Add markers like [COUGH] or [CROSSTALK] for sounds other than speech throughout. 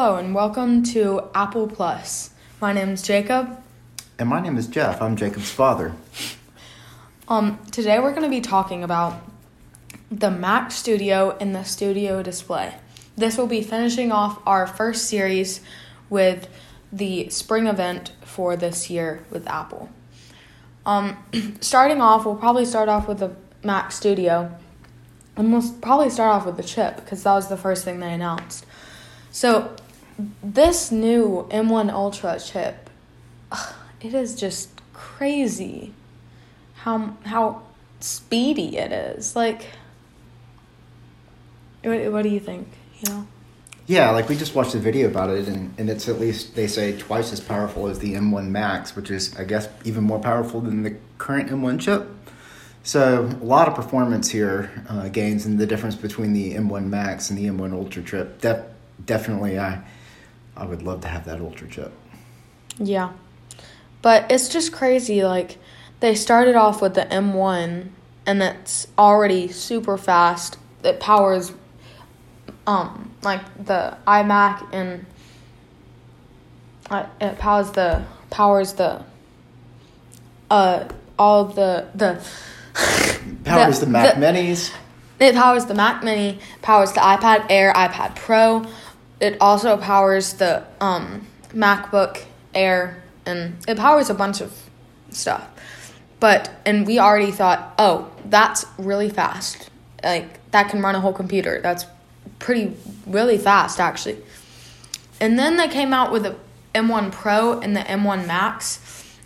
Hello and welcome to Apple Plus. My name is Jacob. And my name is Jeff. I'm Jacob's father. Um, today we're going to be talking about the Mac Studio and the Studio Display. This will be finishing off our first series with the spring event for this year with Apple. Um, [CLEARS THROAT] starting off, we'll probably start off with the Mac Studio, and we'll probably start off with the chip because that was the first thing they announced. So, this new M1 Ultra chip, ugh, it is just crazy how how speedy it is. Like, what, what do you think? You know. Yeah, like we just watched a video about it, and, and it's at least, they say, twice as powerful as the M1 Max, which is, I guess, even more powerful than the current M1 chip. So, a lot of performance here uh, gains, and the difference between the M1 Max and the M1 Ultra chip. De- definitely, I, I would love to have that Ultra chip. Yeah. But it's just crazy. Like, they started off with the M1, and that's already super fast. It powers um like the iMac and uh, it powers the powers the uh all the the [LAUGHS] powers the, the Mac the, Minis. It powers the Mac Mini, powers the iPad Air, iPad Pro. It also powers the um MacBook Air and it powers a bunch of stuff. But and we already thought, "Oh, that's really fast." Like that can run a whole computer. That's pretty really fast actually. And then they came out with the M1 Pro and the M1 Max,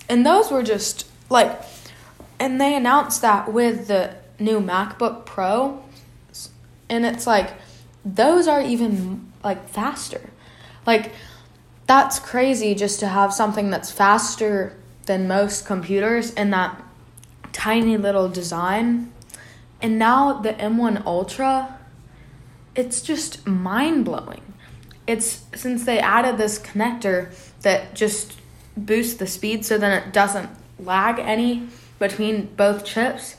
and those were just like, and they announced that with the new MacBook Pro, and it's like, those are even like faster. Like, that's crazy just to have something that's faster than most computers in that tiny little design. And now the M1 Ultra it's just mind blowing. It's since they added this connector that just boosts the speed so then it doesn't lag any between both chips.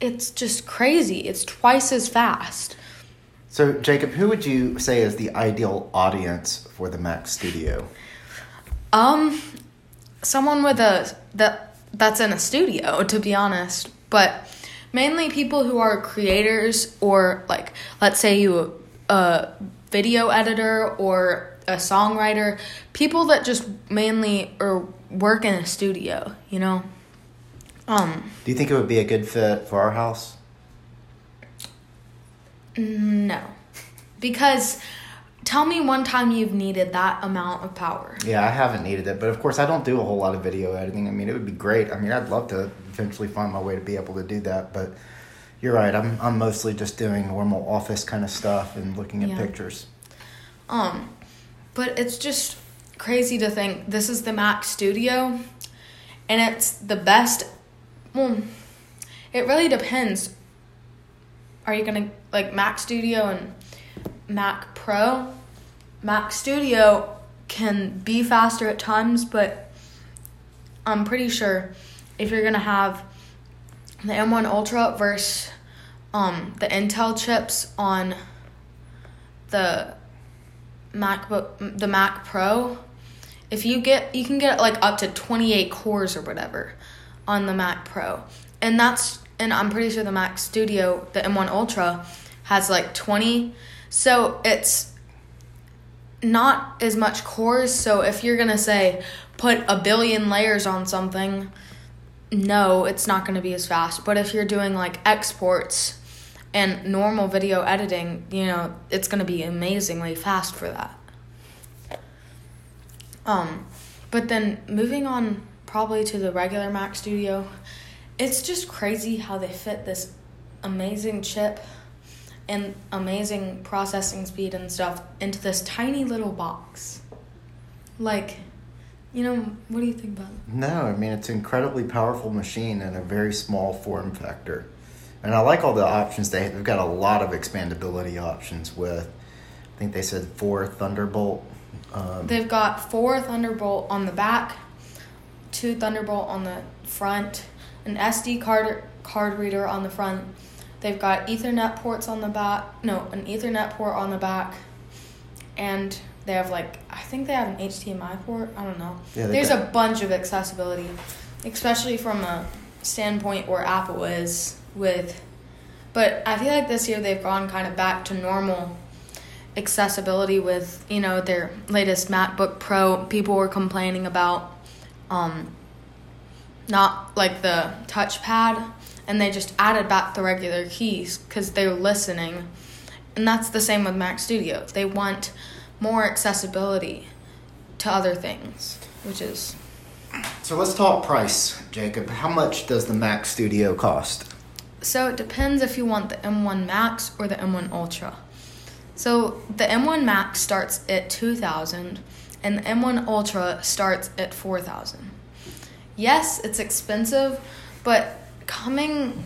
It's just crazy. It's twice as fast. So, Jacob, who would you say is the ideal audience for the Mac Studio? Um, someone with a that that's in a studio, to be honest. But mainly people who are creators or like let's say you a video editor or a songwriter people that just mainly or work in a studio you know um do you think it would be a good fit for our house no because tell me one time you've needed that amount of power yeah i haven't needed it but of course i don't do a whole lot of video editing i mean it would be great i mean i'd love to eventually find my way to be able to do that. But you're right. I'm I'm mostly just doing normal office kind of stuff and looking at yeah. pictures. Um, but it's just crazy to think this is the Mac Studio, and it's the best. Well, it really depends. Are you gonna like Mac Studio and Mac Pro? Mac Studio can be faster at times, but I'm pretty sure if you're gonna have the M1 Ultra versus um, the Intel chips on the MacBook, the Mac Pro, if you get, you can get like up to 28 cores or whatever on the Mac Pro, and that's, and I'm pretty sure the Mac Studio, the M1 Ultra, has like 20. So it's not as much cores. So if you're gonna say put a billion layers on something, no, it's not going to be as fast. But if you're doing like exports and normal video editing, you know, it's going to be amazingly fast for that. Um, but then moving on probably to the regular Mac Studio, it's just crazy how they fit this amazing chip and amazing processing speed and stuff into this tiny little box. Like you know, what do you think about it? No, I mean it's an incredibly powerful machine in a very small form factor. And I like all the options they they've got a lot of expandability options with I think they said four Thunderbolt. Um, they've got four Thunderbolt on the back, two Thunderbolt on the front, an SD card card reader on the front. They've got Ethernet ports on the back. No, an Ethernet port on the back, and they have like I think they have an HDMI port. I don't know. Yeah, There's got- a bunch of accessibility, especially from a standpoint where Apple is with. But I feel like this year they've gone kind of back to normal accessibility with you know their latest MacBook Pro. People were complaining about um, not like the touchpad, and they just added back the regular keys because they're listening. And that's the same with Mac Studio. They want more accessibility to other things, which is So let's talk price, Jacob. How much does the Mac Studio cost? so it depends if you want the M1 Max or the M1 Ultra. So the M1 Max starts at 2000 and the M1 Ultra starts at 4000. Yes, it's expensive, but coming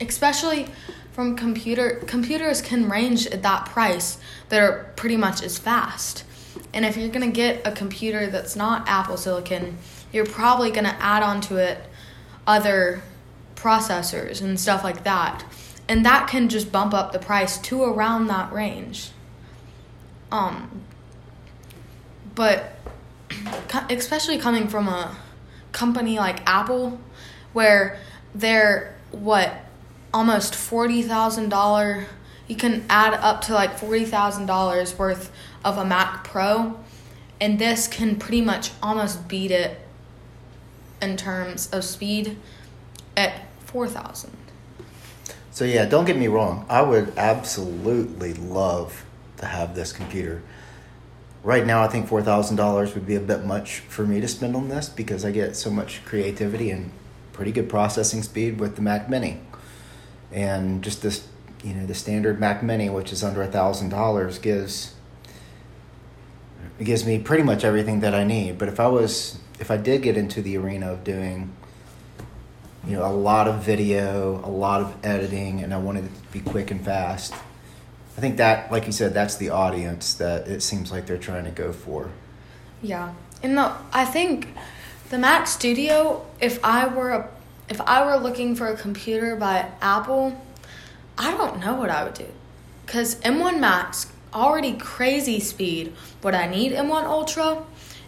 especially from computer computers can range at that price that are pretty much as fast. And if you're to get a computer that's not Apple Silicon, you're probably to add onto it other processors and stuff like that. And that can just bump up the price to around that range. Um but [CLEARS THROAT] especially coming from a company like Apple where they're what almost $40,000 you can add up to like $40,000 worth of a Mac Pro and this can pretty much almost beat it in terms of speed at 4,000. So yeah, don't get me wrong. I would absolutely love to have this computer. Right now, I think four thousand dollars would be a bit much for me to spend on this because I get so much creativity and pretty good processing speed with the Mac Mini, and just this, you know, the standard Mac Mini, which is under a thousand dollars, gives it gives me pretty much everything that I need. But if I was, if I did get into the arena of doing you know, a lot of video, a lot of editing, and I wanted it to be quick and fast. I think that, like you said, that's the audience that it seems like they're trying to go for. Yeah. And the I think the Mac Studio, if I were a if I were looking for a computer by Apple, I don't know what I would do. Cuz M1 Max already crazy speed. Would I need M1 Ultra?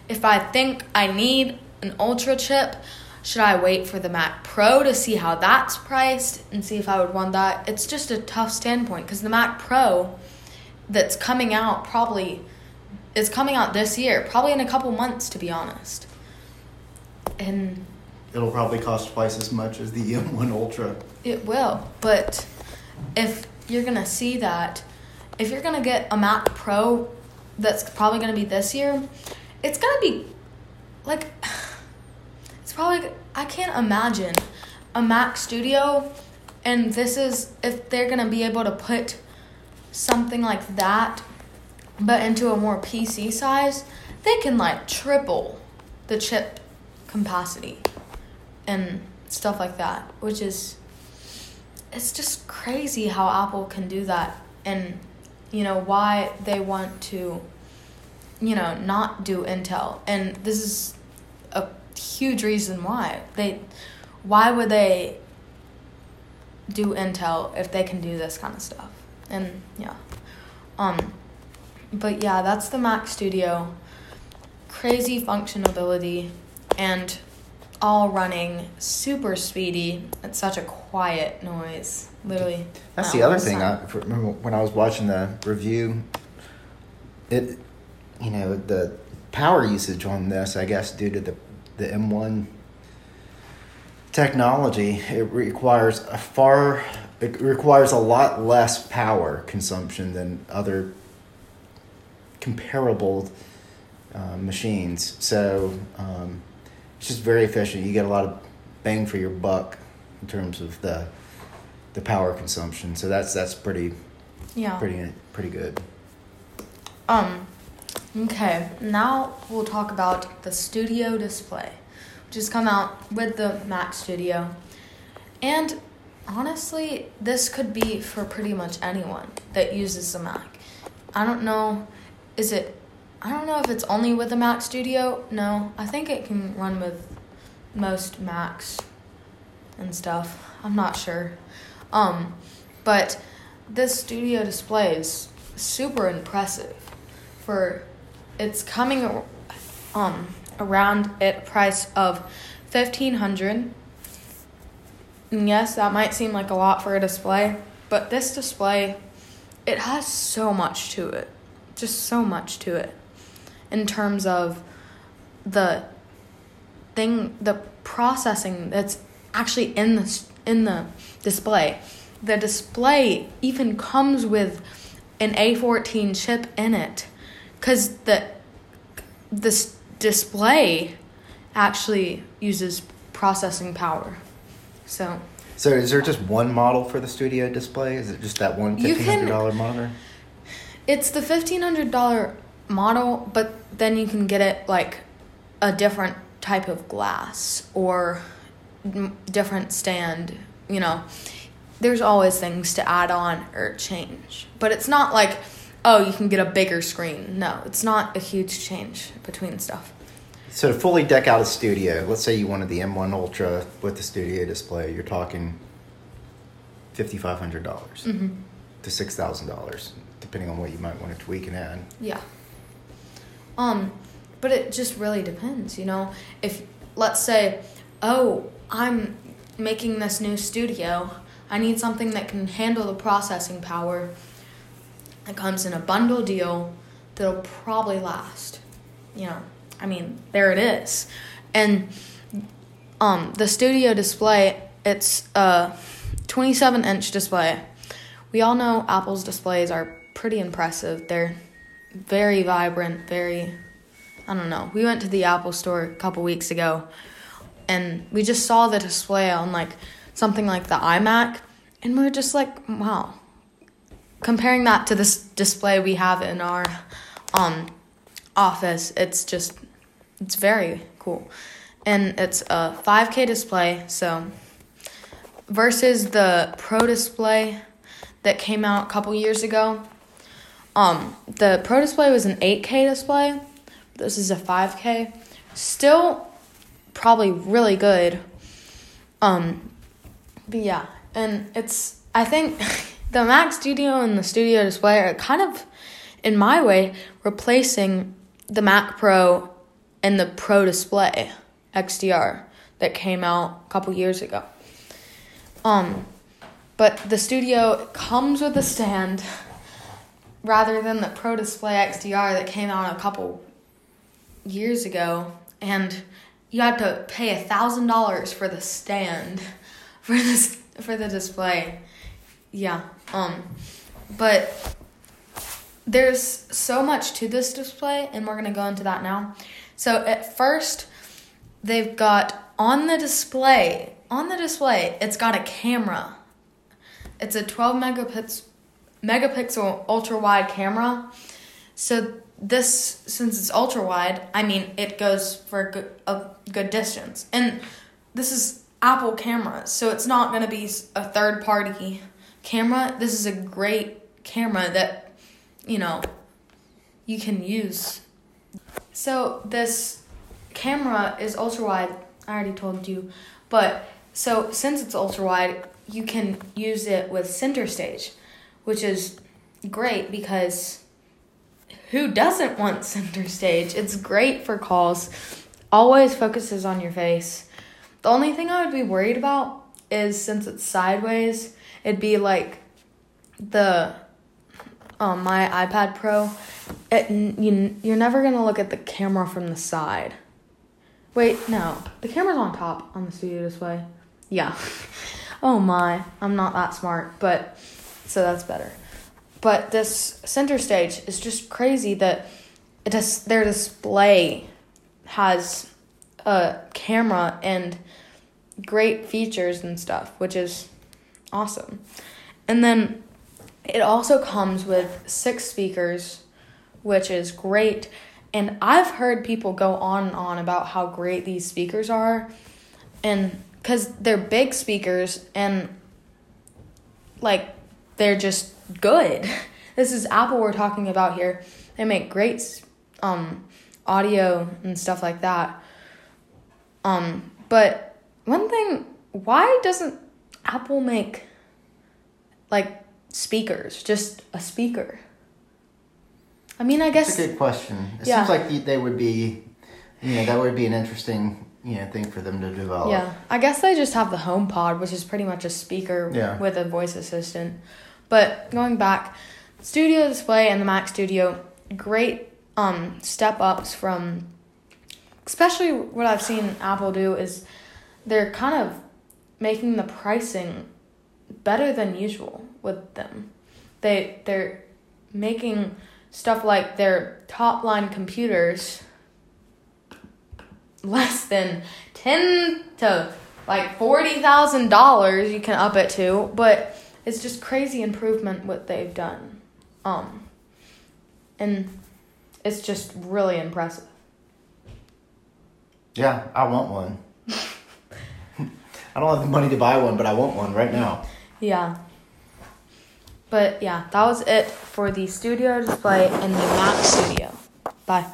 If I think I need an Ultra chip, should I wait for the Mac Pro to see how that's priced and see if I would want that? It's just a tough standpoint because the Mac Pro that's coming out probably is coming out this year, probably in a couple months to be honest. And It'll probably cost twice as much as the [LAUGHS] M1 Ultra. it will, but if you're going to see that, if you're going to get a Mac Pro that's probably going to be this year, it's to be like it's probably I can't imagine a Mac Studio and this is if they're to be able to put something like that but into a more PC size, they can like triple the chip capacity and stuff like that, which is it's just crazy how Apple can do that and you know why they want to you know not do Intel. And this is a huge reason why they why would they do Intel if they can do this kind of stuff and yeah um but yeah that's the Mac Studio crazy functionality and all running super speedy it's such a quiet noise literally That's the other thing. I remember when I was watching the review. It, you know, the power usage on this, I guess, due to the the M1 technology, it requires a far. It requires a lot less power consumption than other comparable uh, machines. So um, it's just very efficient. You get a lot of bang for your buck in terms of the the power consumption. So that's that's pretty yeah pretty pretty good. Um, okay, now we'll talk about the Studio Display, which has come out with the Mac Studio. And honestly, this could be for pretty much anyone that uses a Mac. I don't know, is it, I don't know if it's only with the Mac Studio. No, I think it can run with most Macs and stuff. I'm not sure. Um, but this studio display is super impressive for it's coming um around at a price of fifteen hundred. And yes, that might seem like a lot for a display, but this display, it has so much to it, just so much to it, in terms of the thing, the processing that's actually in the in the display. The display even comes with an A14 chip in it, cause the this display actually uses processing power. So So is there just one model for the studio display? Is it just that one fifteen hundred dollar monitor? it's the fifteen hundred dollar model, but then you can get it like a different type of glass or different stand. You know, there's always things to add on or change, but it's not like oh you can get a bigger screen. No, it's not a huge change between stuff. So to fully deck out a studio, let's say you wanted the M1 Ultra with the studio display, you're talking fifty five hundred dollars Mm-hmm. to six thousand dollars, depending on what you might want to tweak and add. Yeah. Um, but it just really depends, you know. If let's say, oh, I'm making this new studio, I need something that can handle the processing power. It comes in a bundle deal that'll probably last. You know, I mean, there it is. And um the studio display, it's a 27 inch display. We all know Apple's displays are pretty impressive. They're very vibrant, very I don't know. We went to the Apple store a couple weeks ago and we just saw the display on like something like the iMac and we are just like, wow. Comparing that to this display we have in our um office, it's just it's very cool. And it's a 5K display, so versus the Pro display that came out a couple years ago. Um, the Pro display was an 8K display. This is a 5K. Still probably really good. Um, but yeah, and it's I think [LAUGHS] the Mac Studio and the Studio display are kind of in my way replacing the Mac Pro and the Pro display XDR that came out a couple years ago. Um, but the Studio comes with a stand rather than the Pro Display XDR that came out a couple years ago, and you had to pay a thousand dollars for the stand [LAUGHS] for this for the display. Yeah. Um, but there's so much to this display, and we're gonna go into that now. So at first, they've got on the display on the display it's got a camera. It's a 12 megapix, megapixel ultra wide camera. So this since it's ultra wide i mean it goes for a good, a good distance. And this is apple cameras so it's not going to be a third party camera this is a great camera that you know you can use so this camera is ultra wide. I already told you, but so since it's ultra wide, you can use it with center stage, which is great because who doesn't want center stage? It's great for calls. Always focuses on your face. The only thing I would be worried about is since it's sideways, it'd be like the um, my iPad Pro. It, you, you're never gonna look at the camera from the side. Wait, no. The camera's on top on the studio display. Yeah. [LAUGHS] oh my. I'm not that smart, but so that's better. But this center stage is just crazy that it has, their display has a camera and great features and stuff, which is awesome. And then it also comes with six speakers, which is great. And I've heard people go on and on about how great these speakers are. And because they're big speakers and like they're just good. [LAUGHS] This is Apple we're talking about here. They make great um, audio and stuff like that. Um, but one thing, why doesn't Apple make like speakers, just a speaker? I mean, I guess It's a good question. It Yeah. seems like they would be, you know, that would be an interesting, you know, thing for them to develop. Yeah, I guess they just have the home pod, which is pretty much a speaker Yeah. with a voice assistant. But going back, Studio Display and the Mac Studio, great um, step ups from, especially what I've seen Apple do is they're kind of making the pricing better than usual with them. They they're making stuff like their top line computers less than ten to like forty thousand dollars you can up it to, but it's just crazy improvement what they've done. Um and it's just really impressive. Yeah, I want one. I don't have the money to buy one, but I want one right now. Yeah. But yeah, that was it for the studio display and the Mac Studio. Bye.